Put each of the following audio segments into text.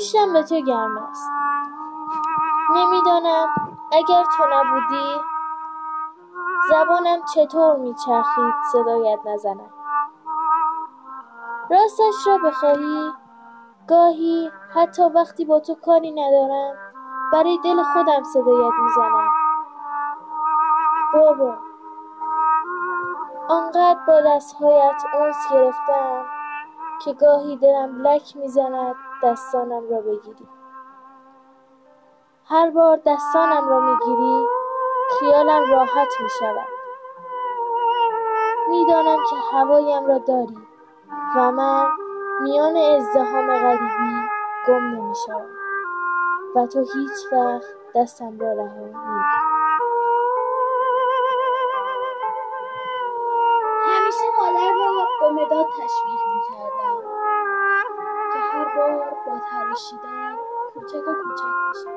پشتم به تو گرم است. نمی‌دانم اگر تو نبودی زبانم چطور میچرخید صدایت نزنم. راستش را بخواهی گاهی حتی وقتی با تو کاری ندارم برای دل خودم صدایت می‌زنم. بابا آنقدر با دستهایت اونس گرفتم که گاهی دلم لک می‌زند. دستانم را بگیری. هر بار دستانم را می‌گیری خیالم راحت می‌شود. می‌دانم که هوایم را داری و من میان ازدحام غریبی گم نمی‌شوم و تو هیچ وقت دستم را رها نمی‌کنی. همیشه مادر را به مداد تشبیه با تراشیدن کوچک و کوچک میشه.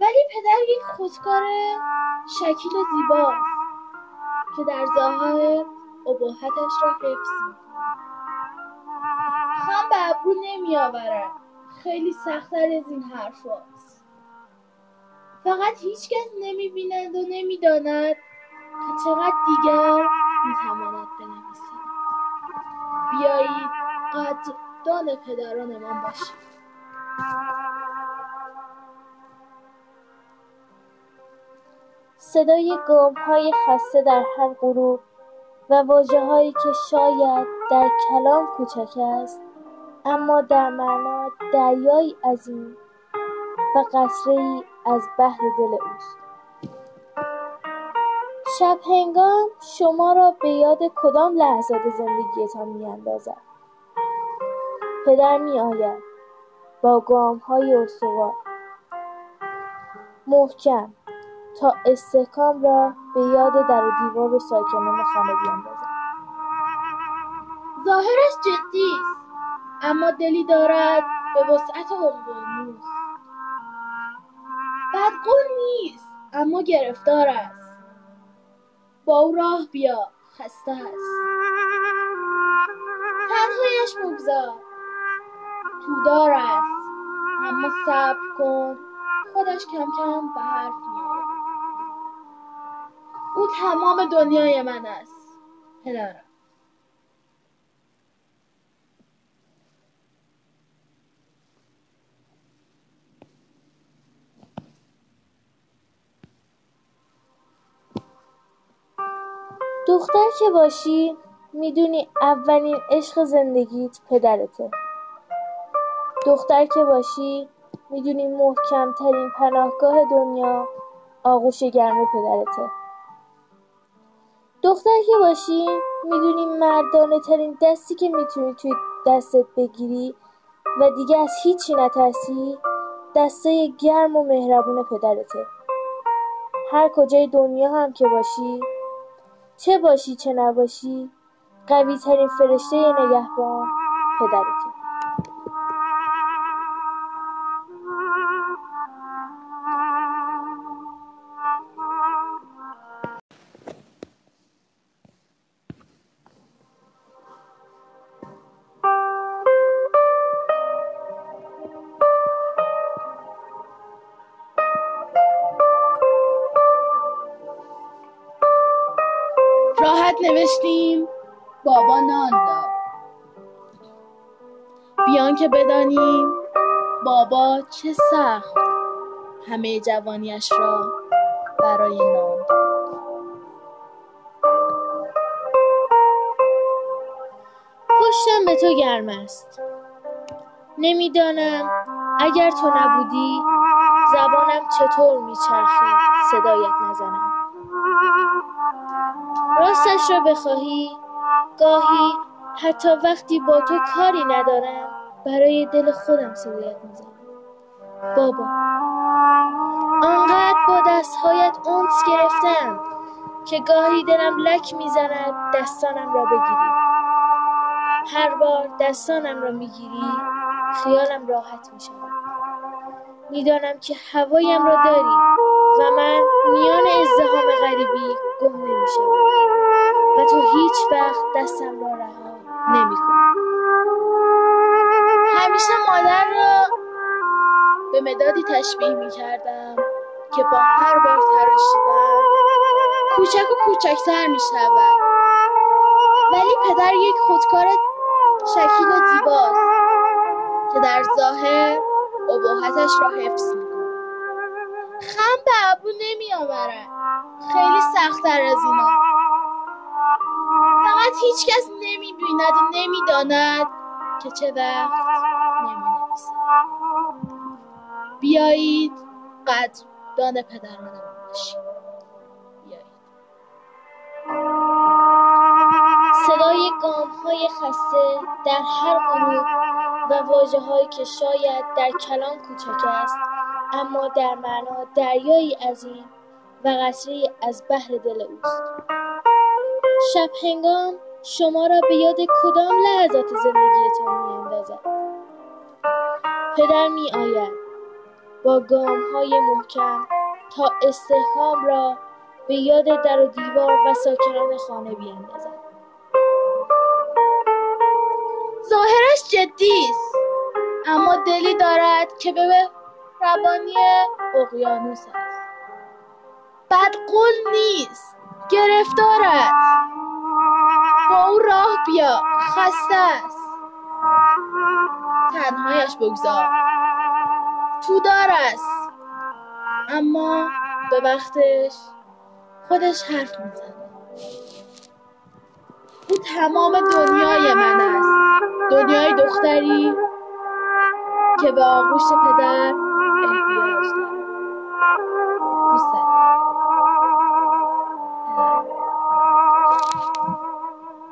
ولی پدر یک خودکار شکیل و زیباست که در ظاهر ابهتش را حفظ می‌کند. خم به ابرو نمیآورد. خیلی سختتر از این حرف هاست. فقط هیچکس نمی‌بیند و نمی‌داند که چقدر دیگر می‌تواند بنویسد. بیایید قدردان پدرانمان باشیم صدای های خسته در هر غروب و واژه‌هایی که شاید در کلام کوچک است اما در معنا دریایی عظیم و قطره‌ای از بحر دل اوست. شب‌هنگام شما را به یاد کدام لحظات زندگیتان می‌اندازد؟ پدر می‌آید. با گام‌های استوار. محکم. تا استحکام را به یاد در و دیوار و ساکنان خانه بیندازد ظاهرش جدی است اما دلی دارد به وسعت قلقلموس بدقول نیست اما گرفتار است. با او راه بیا خسته است. تنهایش بگذار تودار است. اما صبر کن خودش کم کم به حرف میآید او تمام دنیای من است. پدرم. دختر که باشی می‌دونی اولین عشق زندگیت پدرته. دختر که باشی می‌دونی محکمترین پناهگاه دنیا آغوش گرم پدرته. دختر که باشی می‌دونی مردانه ترین دستی که می‌تونی توی دستت بگیری و دیگه از هیچی نترسی دسته گرم و مهربون پدرته. هر کجای دنیا هم که باشی چه باشی چه نباشی قوی ترین فرشته نگهبان پدرته. که بدانیم بابا چه سخت همه جوانیش را برای داد. پشتم به تو گرم است. نمی‌دانم اگر تو نبودی زبانم چطور میچرخید صدایت نزنم. راستش را بخواهی گاهی حتی وقتی با تو کاری ندارم برای دل خودم صدایت می‌زنم. بابا. آنقدر با دستهایت اونس گرفتم که گاهی دلم لک می‌زند دستانم را بگیری. هر بار دستانم را می‌گیری خیالم راحت می شود می‌دانم که هوایم را داری و من میان ازدهام غریبی گم نمی و تو هیچ وقت دستم را رها نمی به مدادی تشبیه می کردم که با هر بار تراشیدن کوچک و کوچکتر می شود ولی پدر یک خودکار شکیل و زیباست که در ظاهر اباحتش را حفظ می خم به ابو نمی آورد خیلی سختتر از اینا. فقط هیچ کس نمی بیند و نمی داند که چه وقت بیایید قدردان پدرانمون باشیم بیایید. صدای گام های خسته در هر غروب و واجه هایی که شاید در کلام کوچک است اما در معنا دریایی عظیم و قطرهای از بحر دل اوست. شب هنگام شما را به یاد کدام لحظات زندگیتان میاندازد؟ پدر می آید با گام محکم تا استحکام را به یاد در و دیوار و ساکنان خانه بیاندازد ظاهرش جدی است اما دلی دارد که به روانی اقیانوس است. بدقول نیست گرفتار است. با او راه بیا خسته است. تنهایش بگذار. تو دار است. اما به وقتش خودش حرف می‌زنه. او تمام دنیای من است. دنیای دختری که به آغوش پدر احتیاج داره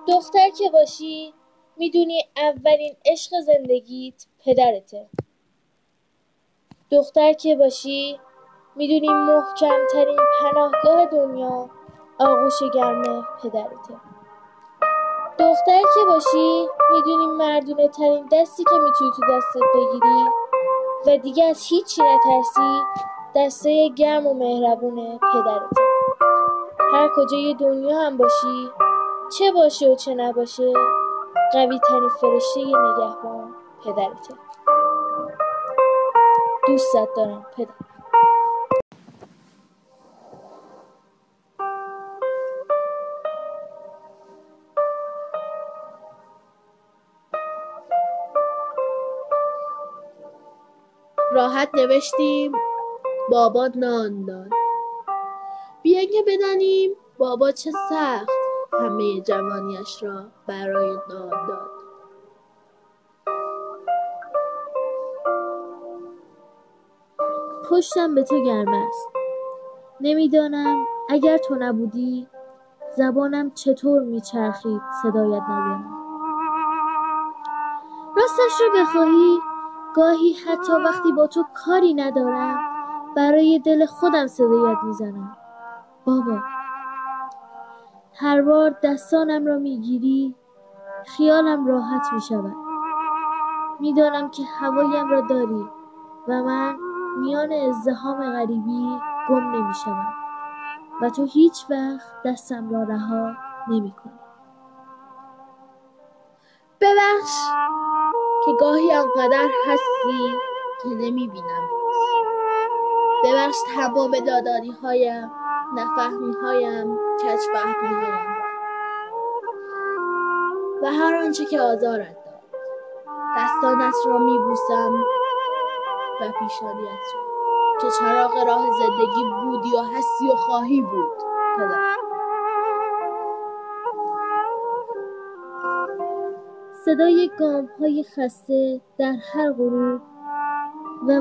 دختر که باشی می‌دونی اولین عشق زندگیت پدرته. دختر که باشی می‌دونی محکمترین پناهگاه دنیا آغوش گرم پدرته. دختر که باشی می‌دونی مردونه ترین دستی که می‌تونی تو دستت بگیری و دیگه از هیچی نترسی دسته گرم و مهربون پدرته. هر کجای دنیا هم باشی چه باشه و چه نباشه قوی ترین فرشته نگهبان پدرته. دوستت دارم پدر. راحت نوشتیم بابا نان داد. بیاین که بدانیم بابا چه سخت همه جوانیش را برای نان داد. پشتم به تو گرم است. نمی‌دانم اگر تو نبودی زبانم چطور میچرخید صدایت ندانم راستش رو بخواهی گاهی حتی وقتی با تو کاری ندارم برای دل خودم صدایت می‌زنم. بابا هر بار دستانم را می‌گیری خیالم راحت می‌شود. می‌دانم که هوایم را داری و من میان ازدهام غریبی گم نمی‌شوم و تو هیچ وقت دستم را رها نمی‌کنی. ببخش که گاهی آنقدر هستی که نمی‌بینم. ببخش تمام داداری هایم نفهمی هایم کچ هایم و هر آنچه که آزارت داد. دستانت را میبوسم و پیشانیت را که چراغ راه زندگی بودی و هستی و خواهی بود پدر. صدای های خسته در هر غروب و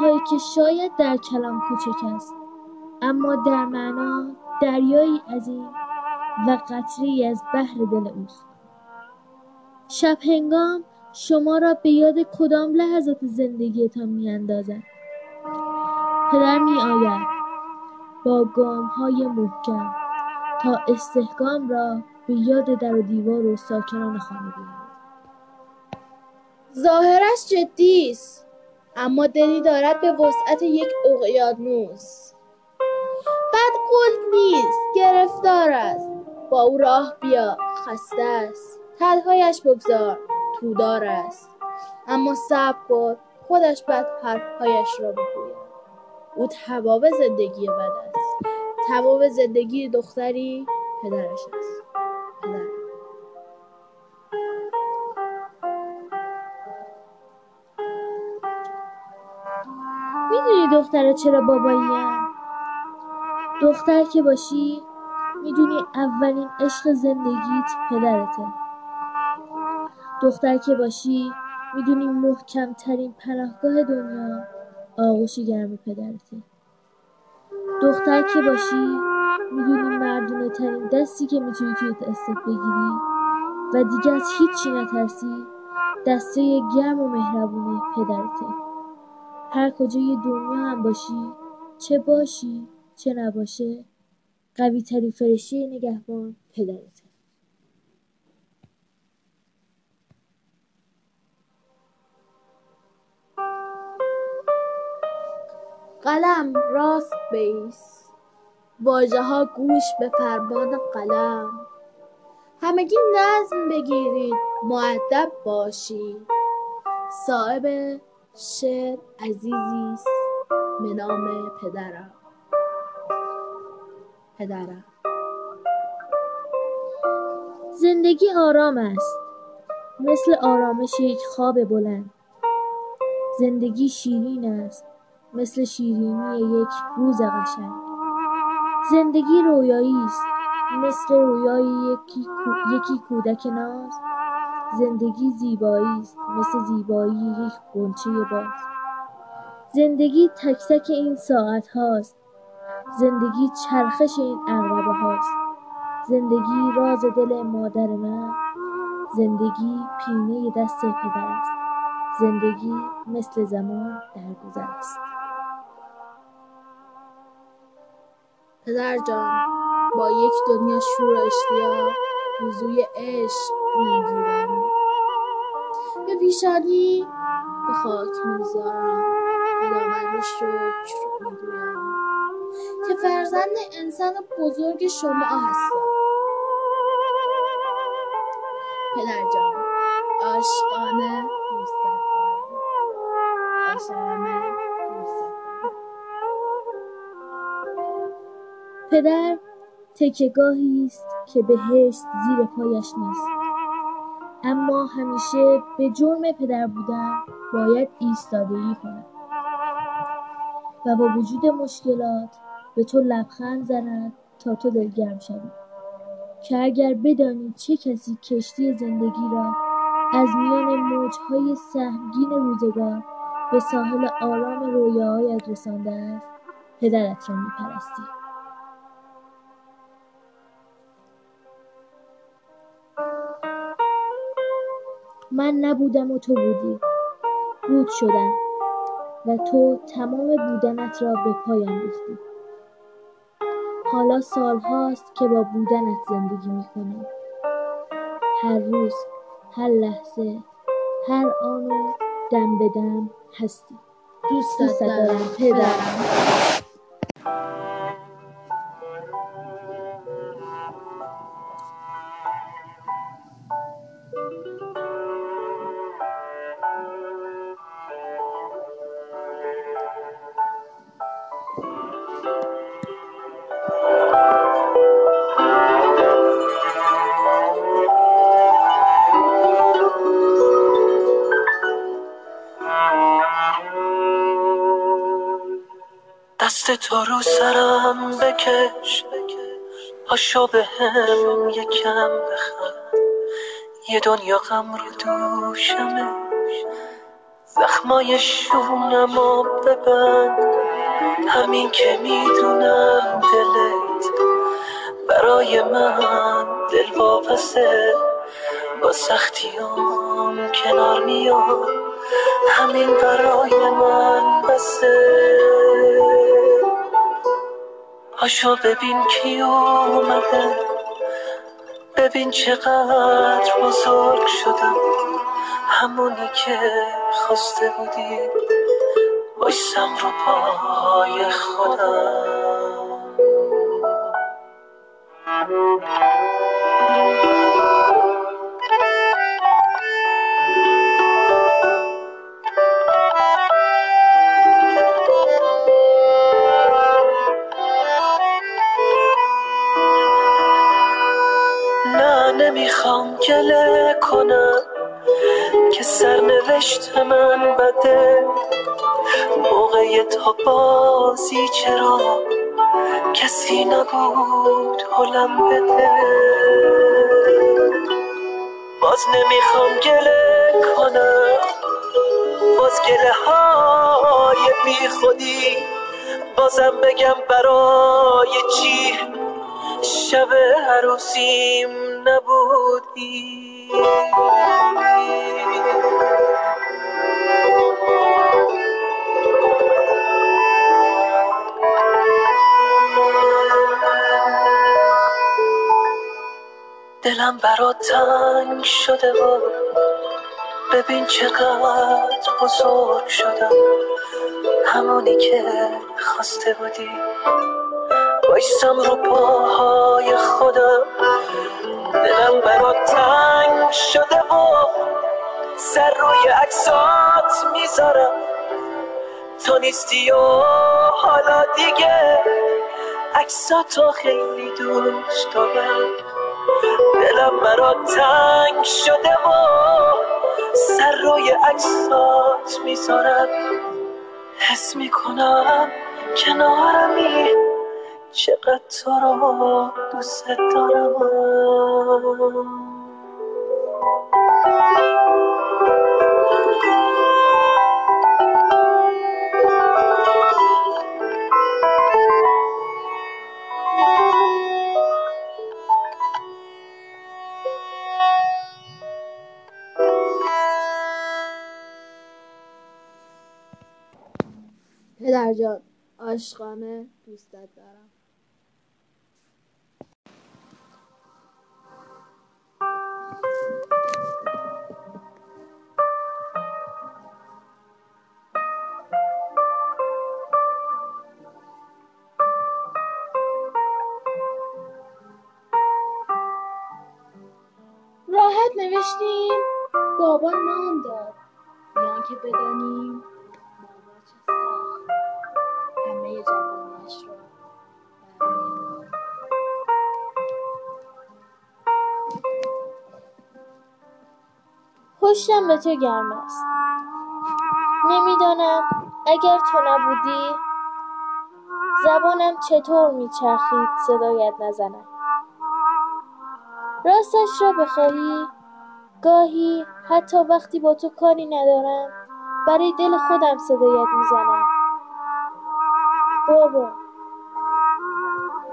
هایی که شاید در کلام کوچک است اما در معنا دریایی عظیم و قطری از بحر دل اوست. شب هنگام شما را به یاد کدام لحظات زندگیتان میاندازد؟ پدر می آید با گام های محکم تا استحکام را به یاد در و دیوار و ساکنان خانه بیاورد ظاهرش جدی است اما دلی دارد به وسعت یک اقیانوس. بد قلب نیست گرفتار است. با او راه بیا خسته است. تلهایش بگذار. تودار است. اما صبر کن خودش بعد حرفهایش را بگوید او تباب زندگی بد است. تباب زندگی دختری پدرش است. می‌دونی دختره چرا باباییم دختر که باشی می‌دونی اولین عشق زندگیت پدرته. دختر که باشی می‌دونی محکمترین پناهگاه دنیا آغوش گرم پدرته. دختر که باشی می‌دونی مردونه ترین دستی که می‌تونی توی دستت بگیری و دیگه از هیچی نترسی دسته گرم و مهربونه پدرته. هر کجای دنیا هم باشی چه باشی چه نباشه قوی ترین فرشته نگهبان پدرته. قلم راست بیس. واژه ها گوش به فرمان قلم. همگی نظم بگیرید معدب باشید. صاحب شعر عزیزی است به نام پدرم. پدرم. زندگی آرام است. مثل آرامش یک خواب بلند. زندگی شیرین است. مثل شیرینی یک روز قشنگ. زندگی رویایی است. مثل رویای یکی, یکی کودک ناز. زندگی زیبایی است. مثل زیبایی یک غنچه باز. زندگی تک تک این ساعت هاست. زندگی چرخش این عقربه هاست. زندگی راز دل مادر من. زندگی پینه دست پدر است. زندگی مثل زمان درگذر است. پدر جان با یک دنیا شور اشتیاق وضوی عشق می‌گیرم. به پیشانی به خاک می‌گذارم. خداوند شکر می‌گویم. که فرزند انسان بزرگ شما هستم. پدر جان عاشقانه دوست دارم. عاشقانه پدر تکیهگاهی است که بهشت زیر پایش نیست. اما همیشه به جرم پدر بودن باید ایستادگی کند. و با وجود مشکلات به تو لبخند زند تا تو دلگرم شوی. که اگر بدانی چه کسی کشتی زندگی را از میان موجهای سهمگین روزگار به ساحل آرام رویاهایت رسانده است پدرت را میپرستی. من نبودم و تو بودی. بود شدم و تو تمام بودنت را به پایم ریختی. حالا سالهاست که با بودنت زندگی می‌کنم. هر روز هر لحظه هر آن دم به دم هستی. دوست دارم پدرم. تو رو سرم بکش. پاشو به هم یکم بخند یه دنیا غم رو دوشمه. زخمای شونم و ببند. همین که می‌دونم دلت برای من دل واپسه. با سختیام کنار میاد. همین برای من بسه. پاشو ببین کی اومده. ببین چقدر بزرگ شدم همونی که خواسته بودی. بایستم رو پای خودم. که سرنوشت من بده. موقع تا بازی چرا کسی نبود حلم بده. باز نمی‌خوام گله کنم. باز گله های بی خودی. بازم بگم برای چی؟ شب عروسیم نبودی. دلم برات تنگ شده و ببین چقدر بزرگ شدم. همونی که خواسته بودی. بایستم رو پاهای خودم. دلم برات تنگ شده و سر روی عکسات می‌ذارم. تو نیستی و حالا دیگه عکساتو خیلی دوست دارم. دلم برات تنگ شده و سر روی عکسات می‌ذارم. حس می‌کنم کنارمی. چقدر تو رو دوست دارم. پدر جان عاشقانه دوستت دارم. پشتم به تو گرم است. نمی‌دانم اگر تو نبودی زبانم چطور میچرخید صدایت نزنم. راستش را بخواهی گاهی حتی وقتی با تو کاری ندارم برای دل خودم صدایت می‌زنم. بابا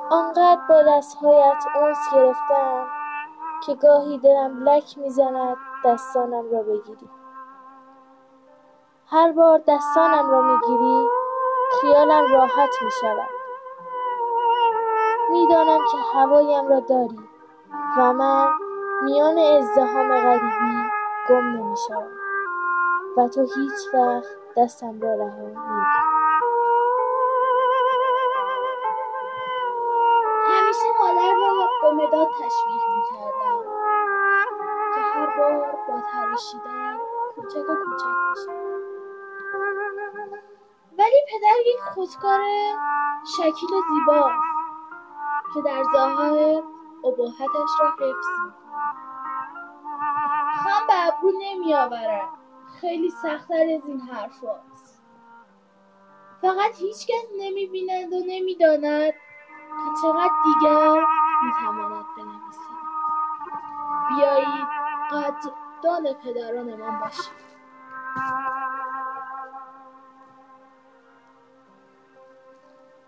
آنقدر با دستهایت انس گرفتم که گاهی دلم لک می‌زند. دستانم را بگیری. هر بار دستانم را می‌گیری خیالم راحت می‌شود. می‌دانم که هوایم را داری و من میان ازدحام غریبی گم نمی‌شوم و تو هیچ وقت دستم را رها نمی‌کنی. همیشه مادر را به مداد که هر بار با تراشیدن کوچک و کوچک میشه. ولی پدر یک خودکار شکیل و زیباست که در ظاهر ابهتش را حفظ می‌کند خم به ابرو نمیآورد. خیلی سختتر از این حرف هاست. فقط هیچکس نمی‌بیند و نمی‌داند که چقدر دیگر می‌تواند بنویسد. بیایید قدردان پدرانمان باشیم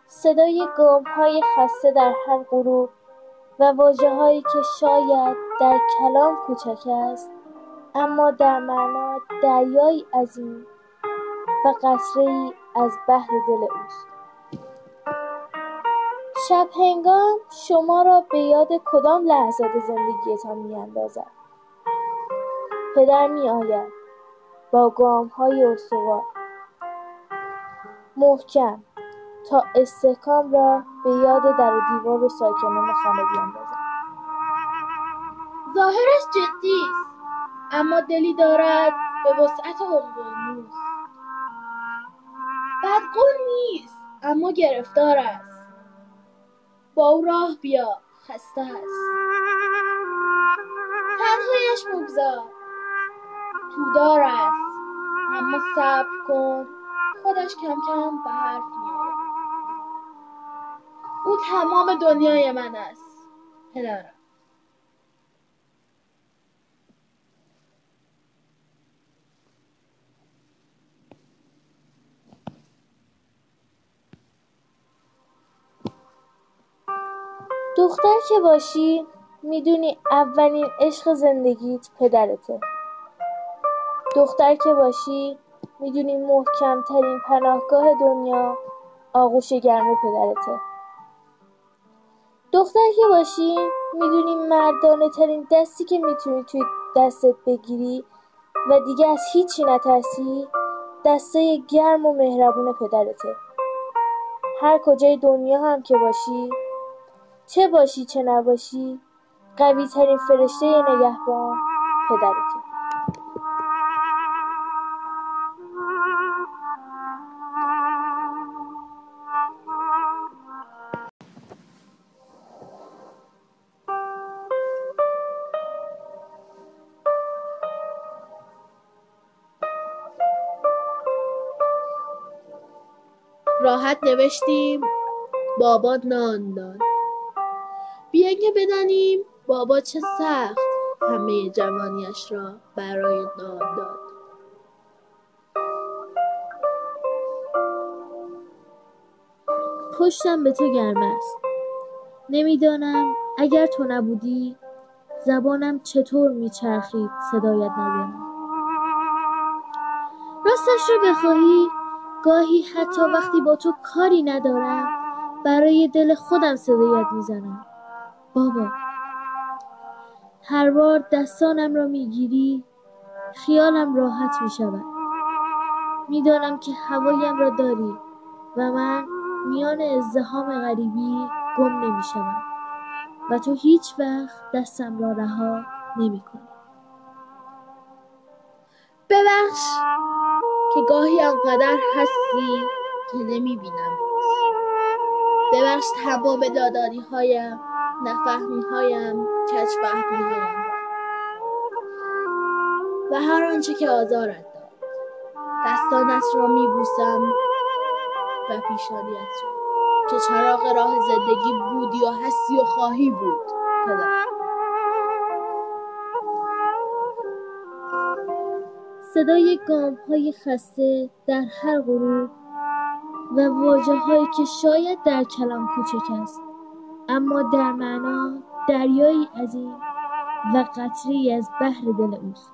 صدای گام‌های خسته در هر غروب و واژه‌هایی که شاید در کلام کوچک است اما در معنا دریایی عظیم و قطره‌ای از بحر دل اوست. شب‌هنگام شما را به یاد کدام لحظات زندگی‌تان می‌اندازد؟ پدر میآید. با های استوار. محکم. تا استحکام را به یاد در و دیوار و ساکنان خانه بیندازد ظاهرش جدی است اما دلی دارد به وسعت اقیانوس بدقول نیست اما گرفتار است. با او راه بیا خسته است. تنهایش بگذار تودار است. اما صبر کن. خودش کم کم به حرف او تمام دنیای من است. پدرم. دختر که باشی می‌دونی اولین عشق زندگیت پدرته. دختر که باشی می‌دونی محکمترین پناهگاه دنیا آغوش گرم پدرته. دختر که باشی می‌دونی مردانه ترین دستی که می‌تونی توی دستت بگیری و دیگه از هیچی نترسی دسته گرم و مهربون پدرته. هر کجای دنیا هم که باشی چه باشی چه نباشی قوی ترین فرشته نگهبان پدرته. راحت نوشتیم بابا نان داد. بیا که بدانیم بابا چه سخت همه جوانیش را برای نان داد. پشتم به تو گرم است. نمی‌دانم اگر تو نبودی زبانم چطور میچرخید صدایت نزنم راستش رو بخواهی؟ گاهی حتی وقتی با تو کاری ندارم برای دل خودم صدایت می‌زنم. بابا هر بار دستانم را می‌گیری خیالم راحت می‌شود. می‌دانم که هوایم را داری و من میان ازدهام غریبی گم نمی‌شوم و تو هیچ وقت دستم را رها نمی‌کنی. ببخش. که گاهی آنقدر هستی که نمی‌بینم. ببخش تمام داداری هایم نفهمی هایم هایم و هر آنچه که آزارت داد. دستانت را میبوسم و پیشانیت را. که چراغ راه زندگی بودی و هستی و خواهی بود پدر. صدای های خسته در هر غروب و هایی که شاید در کلام کوچک است. اما در معنا دریایی عظیم و قطره‌ای از بحر دل اوست.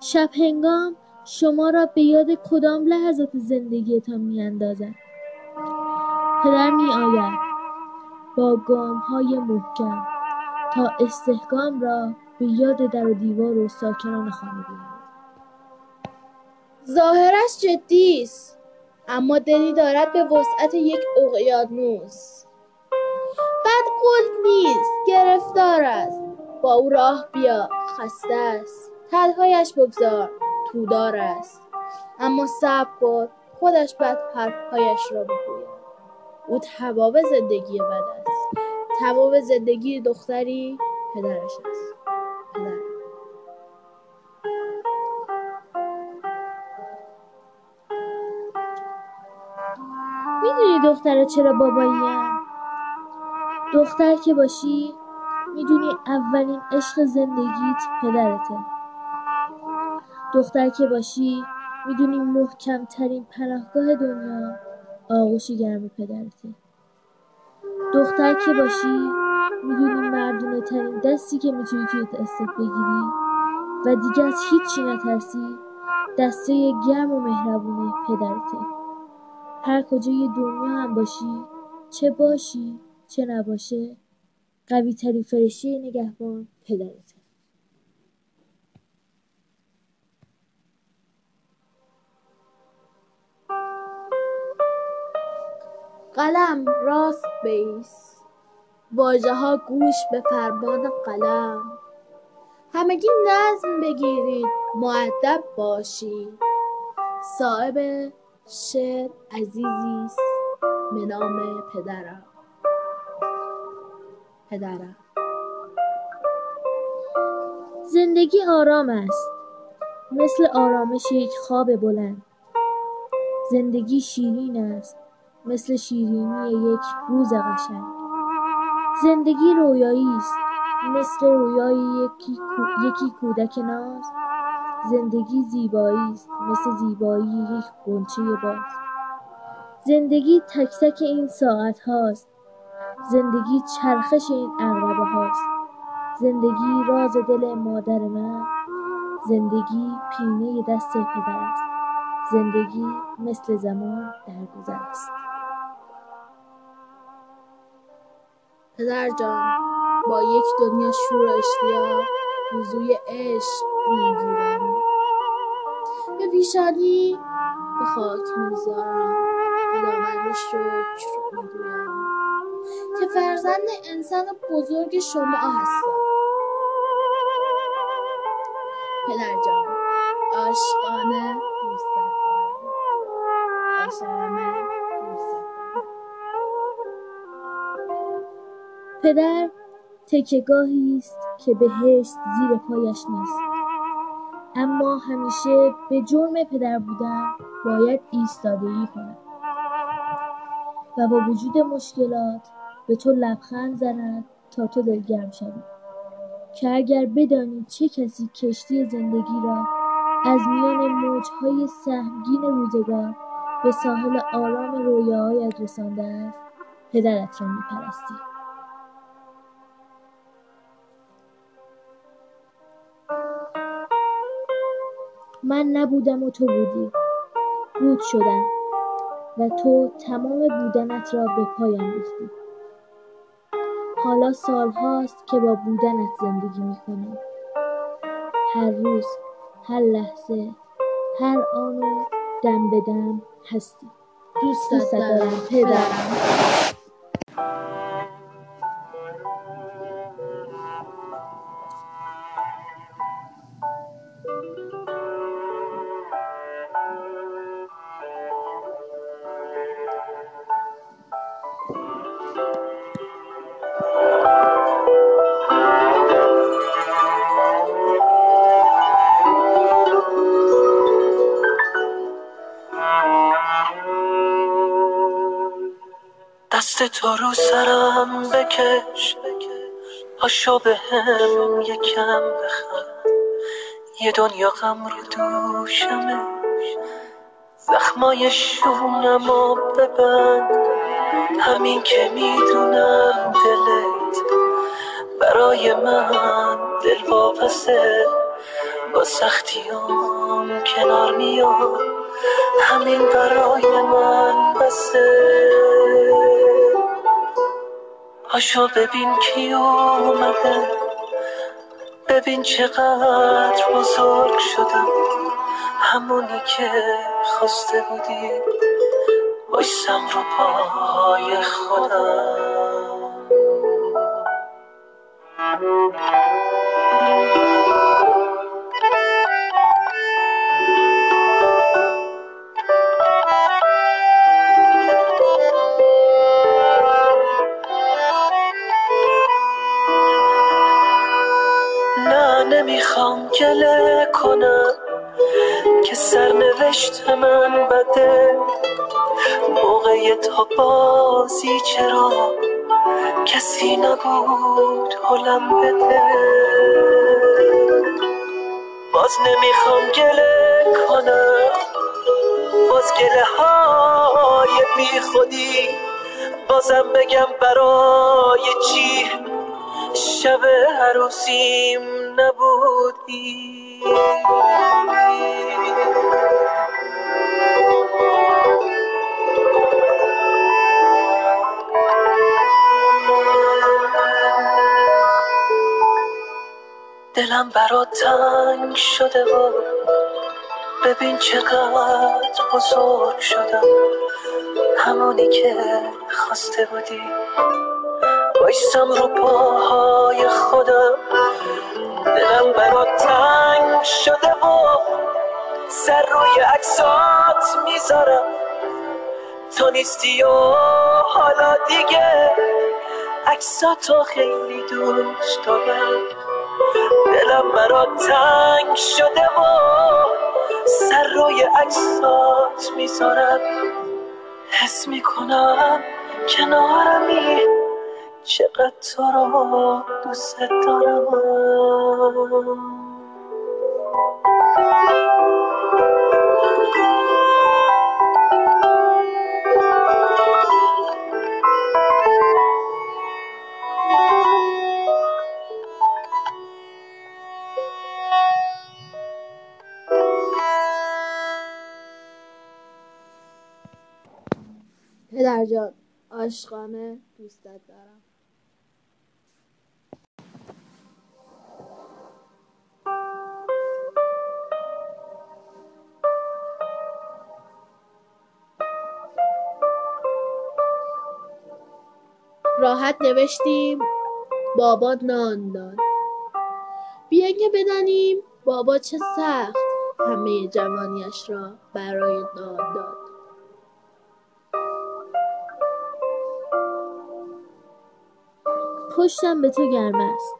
شب هنگام شما را به یاد کدام لحظات زندگیتان میاندازد؟ پدر میآید با های محکم تا استحکام را به یاد در و دیوار و ساکنان خانه بیاورد ظاهرش جدی است اما دلی دارد به وسعت یک اقیانوس. قول نیست گرفتار است. با او راه بیا خسته است. تلهایش بگذار تودار است. اما صبر کن خودش بعد حرفهایش را بگوید او تمام زندگی من است. تمام زندگی دختری پدرش است. دختره چرا باباییم دختر که باشی می‌دونی اولین عشق زندگیت پدرته. دختر که باشی می‌دونی محکمترین پناهگاه دنیا آغوش گرم پدرته. دختر که باشی می‌دونی مردونه ترین دستی که می‌تونی توی دستت بگیری و دیگه از هیچی نترسی دسته گرم و مهربون پدرته. هر کجای دنیا هم باشی چه باشی چه نباشه قویترین فرشته نگهبان پدرته قلم راست بیس واجه ها گوش به فرمان قلم. همگی نظم بگیرید معدب باشید. صاحب شعر عزیزی است. به نام پدرم. پدرم. زندگی آرام است. مثل آرامش یک خواب بلند. زندگی شیرین است. مثل شیرینی یک روز قشنگ زندگی رویایی است. مثل رویای یکی, یکی کودک ناز. زندگی زیبایی است مثل زیبایی یک غنچه باز زندگی تک تک این ساعت هاست زندگی چرخش این عقربه هاست زندگی راز دل مادر من. زندگی پینه دست پدر است. زندگی مثل زمان درگذر است. پدر جان با یک دنیا شور اشتیاق وضوی عشق می‌گیرم به پیشانی به خاک می‌ذارم خداوند شکر می‌گویم. که فرزند انسان بزرگ شما هستم. پدر جان عاشقانه دوست دارم. عاشقانه دوست دارم. پدر تکیهگاهی است که بهشت زیر پایش نیست. اما همیشه به جرم پدر بودن باید ایستادگی کند و با وجود مشکلات به تو لبخند زند تا تو دلگرم شوی. که اگر بدانی چه کسی کشتی زندگی را از میان موجهای سهمگین روزگار به ساحل آرام رویاهایت رسانده است پدرت را میپرستی. من نبودم و تو بودی. بود شدم و تو تمام بودنت را به پایم ریختی. حالا سالهاست که با بودنت زندگی می‌کنم. هر روز هر لحظه هر آن دم به دم هستی. دوست دارم پدرم. تو رو سرم بکش. پاشو به هم یکم بخند یه دنیا غم رو دوشمه. زخمای شونم و ببند. همین که می‌دونم دلت برای من دل واپسه با سختیام کنار میاد. همین برای من بسه. پاشو ببین کی اومده. ببین چقدر بزرگ شدم. همونی که خواسته بودی. بایستم رو پای خودم. نمی‌خوام گله کنم که سرنوشت من بده. موقع تا بازی چرا کسی نبود حلم بده. باز نمی‌خوام گله کنم باز گله های بی خودی. بازم بگم برای چی شب عروسیم؟ نبودی. دلم برات تنگ شده و ببین چقدر بزرگ شدم. همونی که خواسته بودی. بایستم رو پاهای خودم. دلم برات تنگ شده و سر روی عکسات می‌ذارم. تو نیستی و حالا دیگه عکساتو خیلی دوست دارم. دلم برات تنگ شده و سر روی عکسات می‌ذارم. حس می‌کنم کنارمی. چقدر تو رو دوست دارم. پدر جان عاشقانه دوستت دارم. راحت نوشتیم بابا نان داد. بیاین که بدانیم بابا چه سخت همه جوانیش را برای نان داد. پشتم به تو گرم است.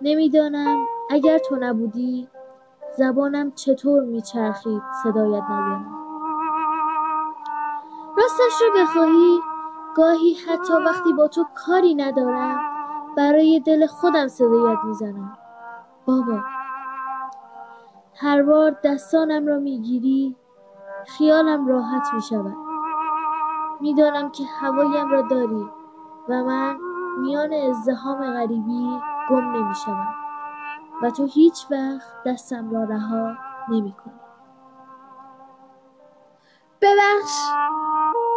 نمی‌دانم اگر تو نبودی زبانم چطور میچرخید صدایت ندانم راستش رو بخواهی گاهی حتی وقتی با تو کاری ندارم برای دل خودم صدایت می‌زنم. بابا هر بار دستانم را می‌گیری خیالم راحت می‌شود. می‌دانم که هوایم را داری و من میان ازدحام غریبی گم نمی‌شوم و تو هیچ وقت دستم را رها نمی‌کنی. ببخش.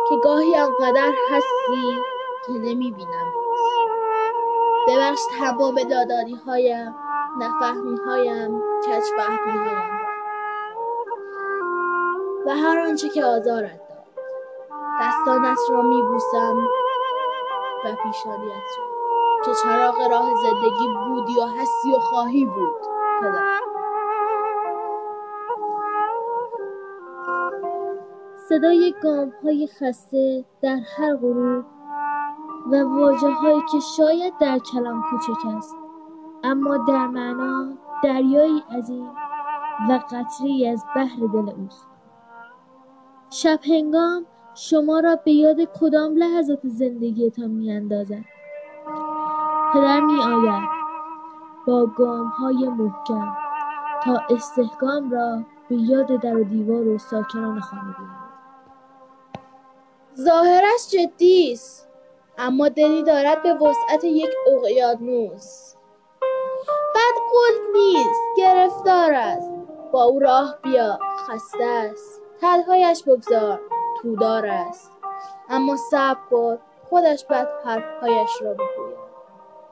که گاهی آنقدر هستی که نمی‌بینم. ببخش تمام داداری هایم نفهمی هایم فهمی هایم و هر آنچه که آزارت داد. دستانت را میبوسم و پیشانیت را. که چراغ راه زندگی بودی و هستی و خواهی بود پدر. صدای گام های خسته در هر غروب و واجه هایی که شاید در کلام کوچک است. اما در معنا دریایی عظیم و قطره از بحر دل اوست. شب هنگام شما را به یاد کدام لحظات زندگیتان می اندازد پدر می آید با گام های محکم تا استحکام را به یاد در و دیوار و ساکنان خانه ظاهرش جدی است اما دلی دارد به وسعت یک اقیانوس. بد قلب نیست گرفتار است. با او راه بیا خسته است. تلهایش بگذار تودار است. اما صبر کن خودش بعد حرفهایش را بگوید.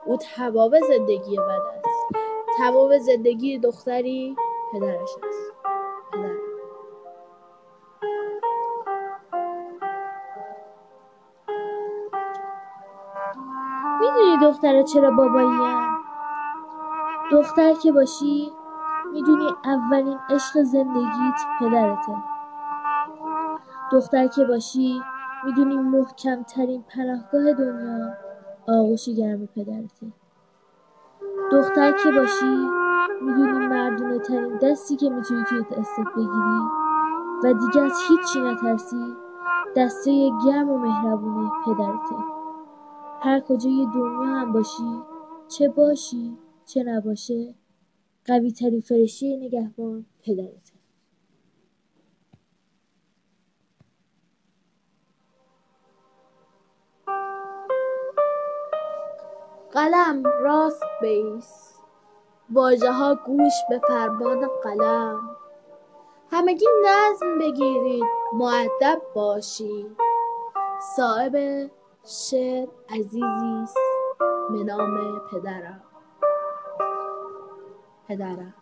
او تباب زندگی بد است. تباب زندگی دختری پدرش است. دختره چرا باباییم دختر که باشی می‌دونی اولین عشق زندگیت پدرته. دختر که باشی می‌دونی محکمترین پناهگاه دنیا آغوش گرم پدرته. دختر که باشی می‌دونی مردونه ترین دستی که می‌تونی توی دستت بگیری و دیگه از هیچی نترسی دسته گرم و مهربون پدرته. هر کجای دنیا هم باشی چه باشی چه نباشه قوی ترین فرشته نگهبان پدرته. قلم راست بیس واژه ها گوش به فرمان قلم. همگی نظم بگیرید مؤدب باشید. صاحب شعر عزیزی است. به نام پدرم. پدرم.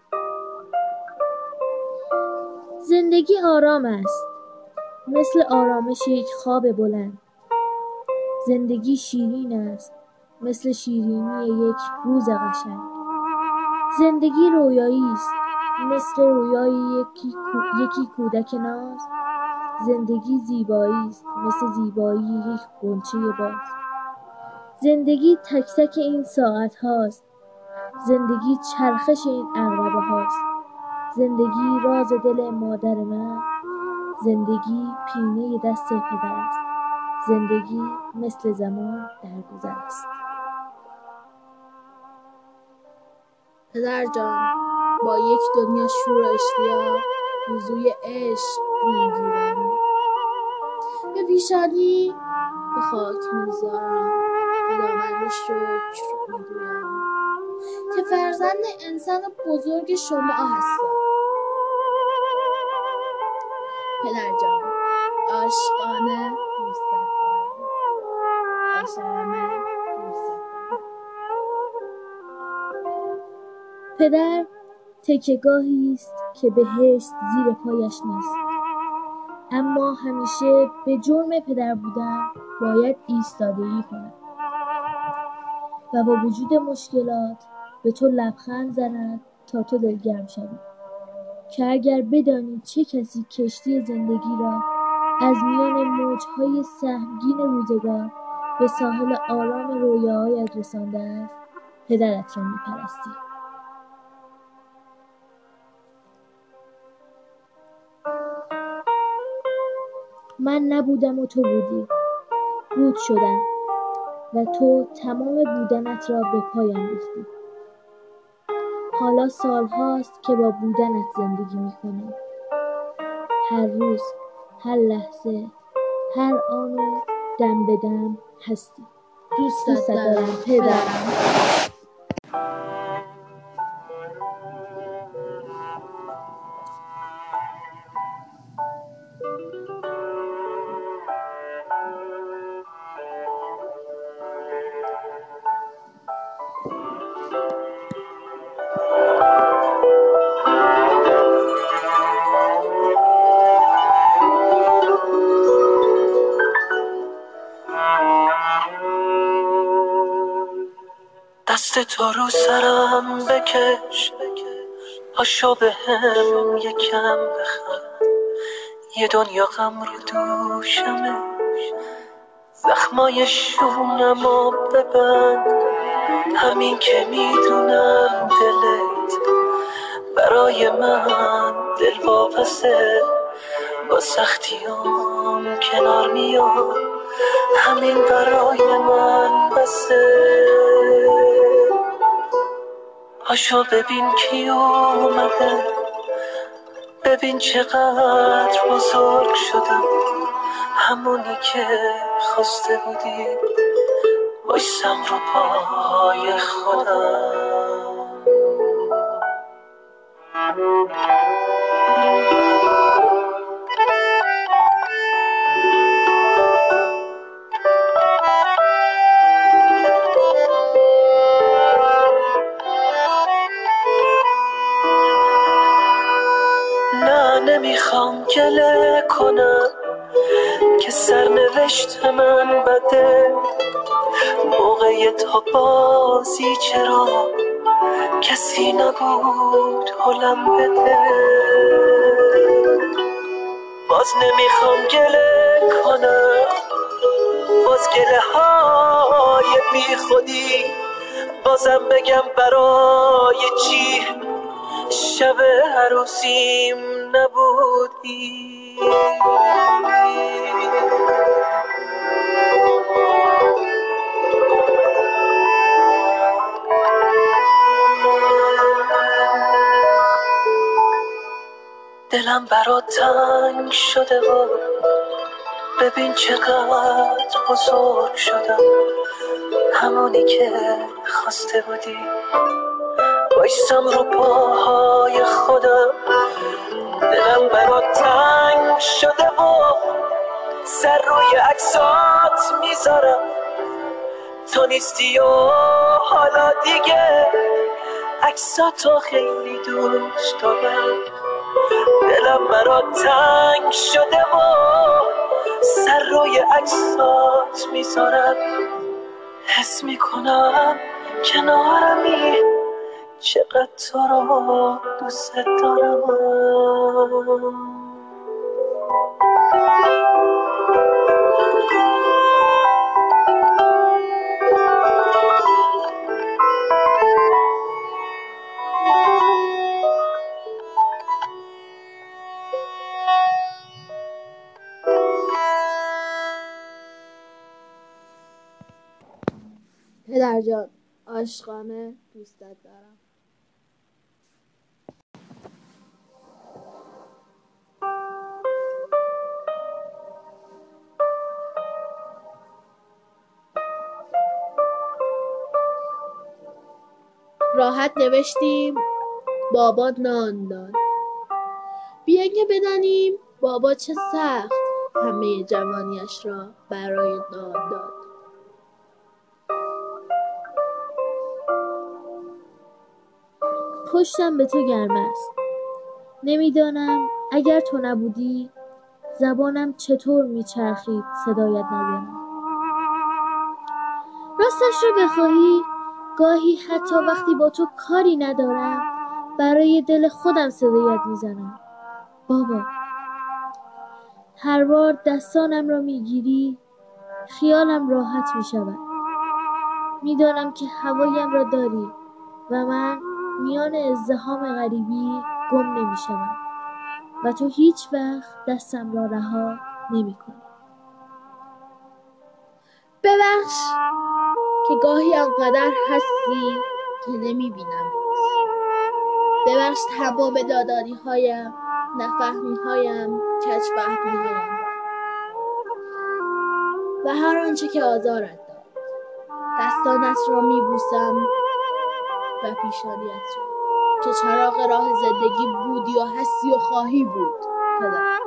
زندگی آرام است. مثل آرامش یک خواب بلند. زندگی شیرین است. مثل شیرینی یک روز قشنگ زندگی رویایی است. مثل رویای یکی, یکی کودک ناز. زندگی زیبایی است مثل زیبایی یک غنچه باز زندگی تک تک این ساعت هاست. زندگی چرخش این عقربه هاست. زندگی راز دل مادر من. زندگی پینه دست پدر است. زندگی مثل زمان درگذر است. پدر جان با یک دنیا شور اشتیاق وضوی عشق می‌گیرم به پیشانی به خاک می‌ذارم خداوند شکر می‌گویم. که فرزند انسان بزرگ شما هستم. پدر جان عاشقانه دوستت دارم. پدر تکهگاهی است که بهشت زیر پایش نیست. اما همیشه به جرم پدر بودن باید ایستادگی کند و با وجود مشکلات به تو لبخند زند تا تو دلگرم شوی. که اگر بدانی چه کسی کشتی زندگی را از میان موجهای سهمگین روزگار به ساحل آرام رویاهایت رسانده است پدرت را میپرستی. من نبودم و تو بودی. بود شدم و تو تمام بودنت را به پایان ریختی. حالا سالهاست که با بودنت زندگی می‌کنم. هر روز هر لحظه هر آن و دم به دم هستی. دوست دارم. پدرم. دست تو رو سرم بکش. پاشو به هم یکم بخند یه دنیا غم رو دوشمه. زخمای شونم و ببند. همین که می‌دونم دلت برای من دل واپسه. با سختیام کنار میاد. همین برای من بسه. پاشو ببین کی اومده. ببین چقدر بزرگ شدم همونی که خواسته بودی. بایستم رو پای خودم. تا بازی چرا کسی نبود حلم بده؟ باز نمی‌خوام گله کنم باز گله های بی خودی بازم بگم برای چی؟ شب عروسیم نبودی. دلم برات تنگ شده و ببین چقدر بزرگ شدم. همونی که خواسته بودی. بایستم رو پاهای خودم. دلم برات تنگ شده و سر روی عکسات می‌ذارم. تو نیستی و حالا دیگه عکساتو خیلی دوست دارم. دلم برات تنگ شده و سر روی عکسات می‌ذارم حس می‌کنم کنارمی. چقدر تو رو دوست دارم. پدر جان عاشقانه دوستت دارم. راحت نوشتیم بابا نان داد. بیاین که بدانیم بابا چه سخت همه جوانیش را برای نان داد. پشتم به تو گرم است. نمی‌دانم اگر تو نبودی زبانم چطور میچرخید صدایت نزنم راستش رو بخواهی گاهی حتی وقتی با تو کاری ندارم برای دل خودم صدایت می‌زنم. بابا هر بار دستانم را می‌گیری خیالم راحت می‌شود. می‌دانم که هوایم را داری و من میان ازدحام غریبی گم نمی‌شوم و تو هیچ وقت دستم را رها نمی‌کنی. ببخش که گاهی آنقدر هستی که نمی‌بینم. ببخش تمام داداری هایم نفهمی هایم فهمی هایم و هر آنچه که آزارت داد. دستانت را میبوسم و پیشانیت را که چراغ راه زندگی بودی و هستی و خواهی بود پدر.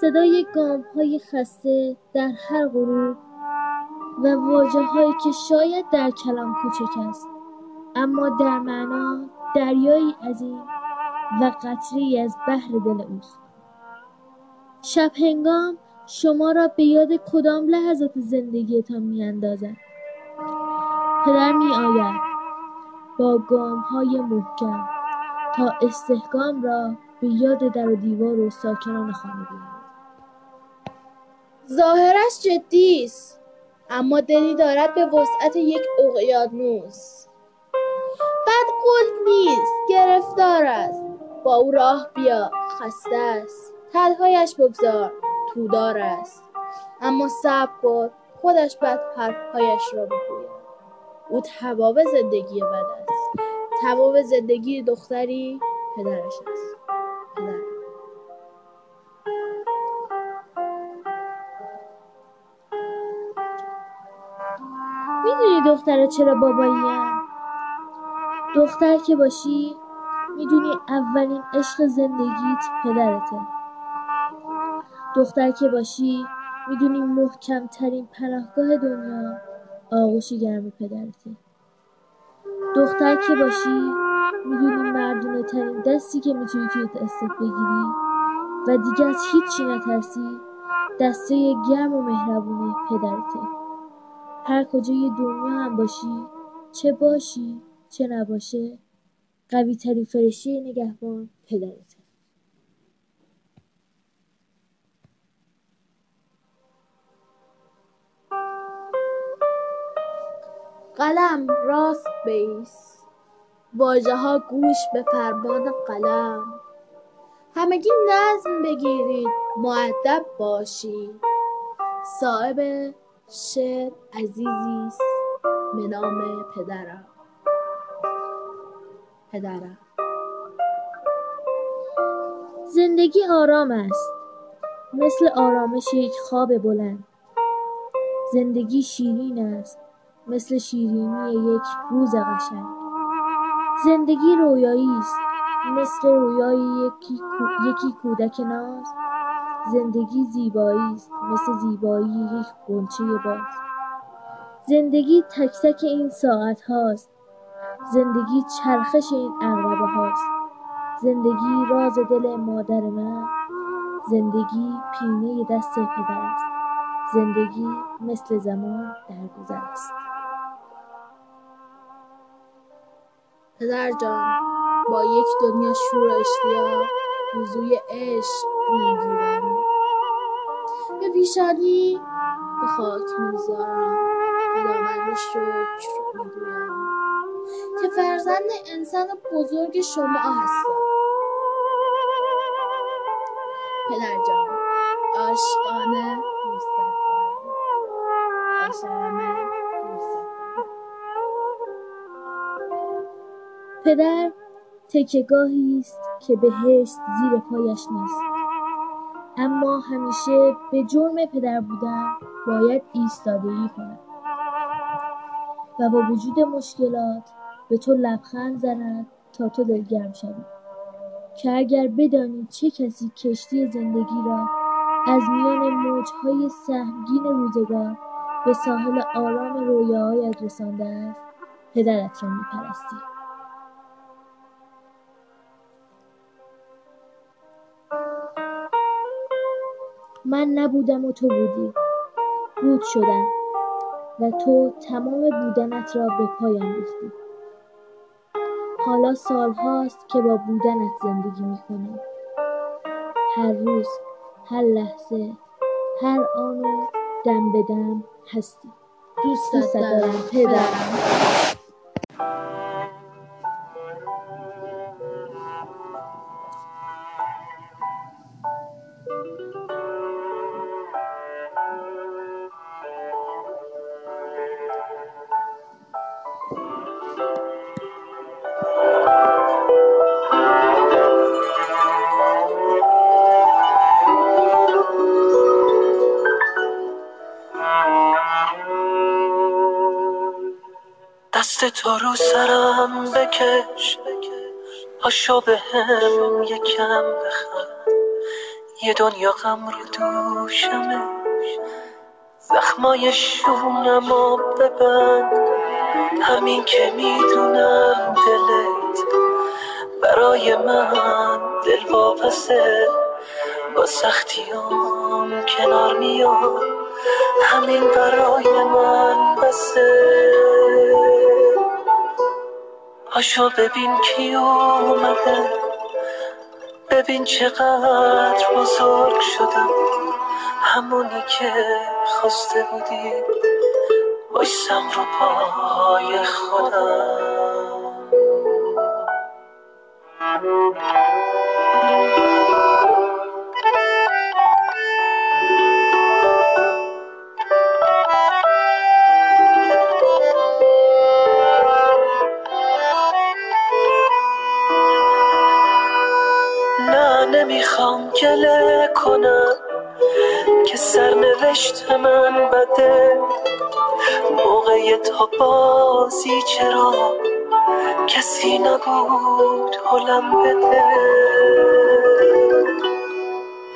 صدای گام های خسته در هر غروب و واجه هایی که شاید در کلام کوچک است اما در معنا دریایی عظیم و قطری از بحر دل اوست. شب هنگام شما را به یاد کدام لحظات زندگیتان میاندازد؟ پدر می آید با گام های محکم تا استحکام را به یاد در و دیوار و ساکنان خانه بیاورد ظاهرش جدی است اما دلی دارد به وسعت یک اقیانوس. بد قلب نیست گرفتار است. با او راه بیا خسته است. تلهایش بگذار. تودار است. اما صبر کن خودش بعد حرفهایش را بگوید. او تباب زندگی بد است. تباب زندگی دختری پدرش است. پدر. می‌دونی دختر چرا باباییم دختر که باشی می‌دونی اولین عشق زندگیت پدرته. دختر که باشی می‌دونی محکمترین پناهگاه دنیا آغوش گرم پدرته. دختر که باشی می‌دونی مردونه ترین دستی که می‌تونی توی دستت بگیری و دیگه از هیچی نترسی دسته گرم و مهربون پدرته. هر کجای دنیا هم باشی چه باشی چه نباشه قوی ترین فرشته نگهبان پدرته. قلم راست بایست واژه ها گوش به فرمان قلم. همگی نظم بگیرید مؤدب باشید. صاحب شعر عزیزی است. به نام پدرم. پدرم. زندگی آرام است. مثل آرامش یک خواب بلند. زندگی شیرین است. مثل شیرینی یک روز قشنگ. زندگی رویایی است. مثل رویای یکی, یکی کودک ناز. زندگی زیبایی است. مثل زیبایی یک غنچه باز. زندگی تک تک این ساعت هاست. زندگی چرخش این عقربه هاست. زندگی راز دل مادر من. زندگی پینه دست پدر است. زندگی مثل زمان درگذر است. پدر جان با یک دنیا شور و اشتیاق وضوی عشق می‌گیرم. به پیشانی به خاک می‌ذارم. خداوند شکر می‌گویم. که فرزند انسان بزرگ شما هستم. پدر تکیهگاهی است که بهشت زیر پایش نیست. اما همیشه به جرم پدر بودن باید ایستادگی کند. و با وجود مشکلات به تو لبخند زند تا تو دلگرم شوی. که اگر بدانی چه کسی کشتی زندگی را از میان موجهای سهمگین روزگار به ساحل آرام رویاهایت رسانده است پدرت را میپرستی. من نبودم و تو بودی. بود شدم و تو تمام بودنت را به پایم ریختی. حالا سالهاست که با بودنت زندگی می‌کنم. هر روز هر لحظه هر آن دم به دم هستی. دوست دارم پدرم. دست تو رو سرم بکش. پاشو به هم یکم بخند یه دنیا غم رو دوشمه زخمای شونم و ببند. همین که می‌دونم دلت برای من دل واپسه. با سختیام کنار میاد. همین برای من بسه. پاشو ببین کی اومده. ببین چقدر بزرگ شدم. همونی که خواسته بودی. بایستم رو پای خودم. گله کنم که سرنوشت من بده. موقع تا بازی چرا کسی نبود حلم بده.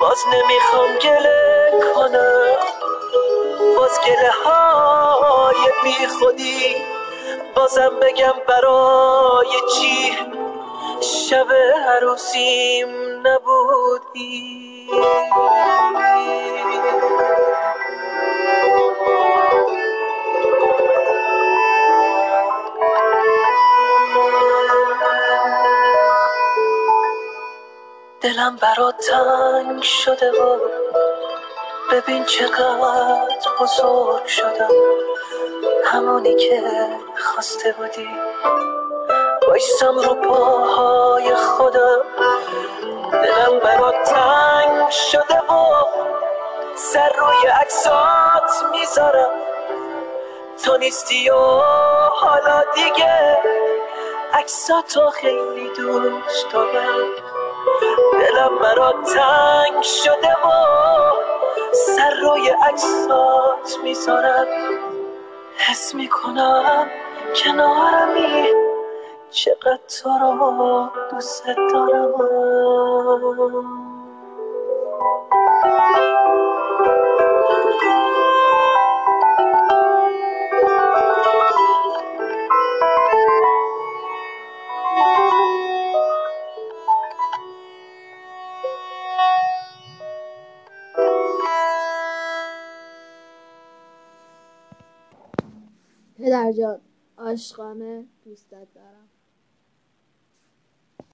باز نمی‌خوام گله کنم. باز گله های بی خودی بازم بگم برای چی؟ شب عروسیم نبودی. دلم برات تنگ شده و ببین چقدر بزرگ شدم. همونی که خواسته بودی. بایستم رو پاهای خودم. دلم برات تنگ شده و سر روی عکسات می‌ذارم. تو نیستی و حالا دیگه عکساتو خیلی دوست دارم. دلم برات تنگ شده و سر روی عکسات می‌ذارم. حس می‌کنم کنارمی. چقدر تو را دوست دارم. پدرجان عاشقانه دوستت دارم.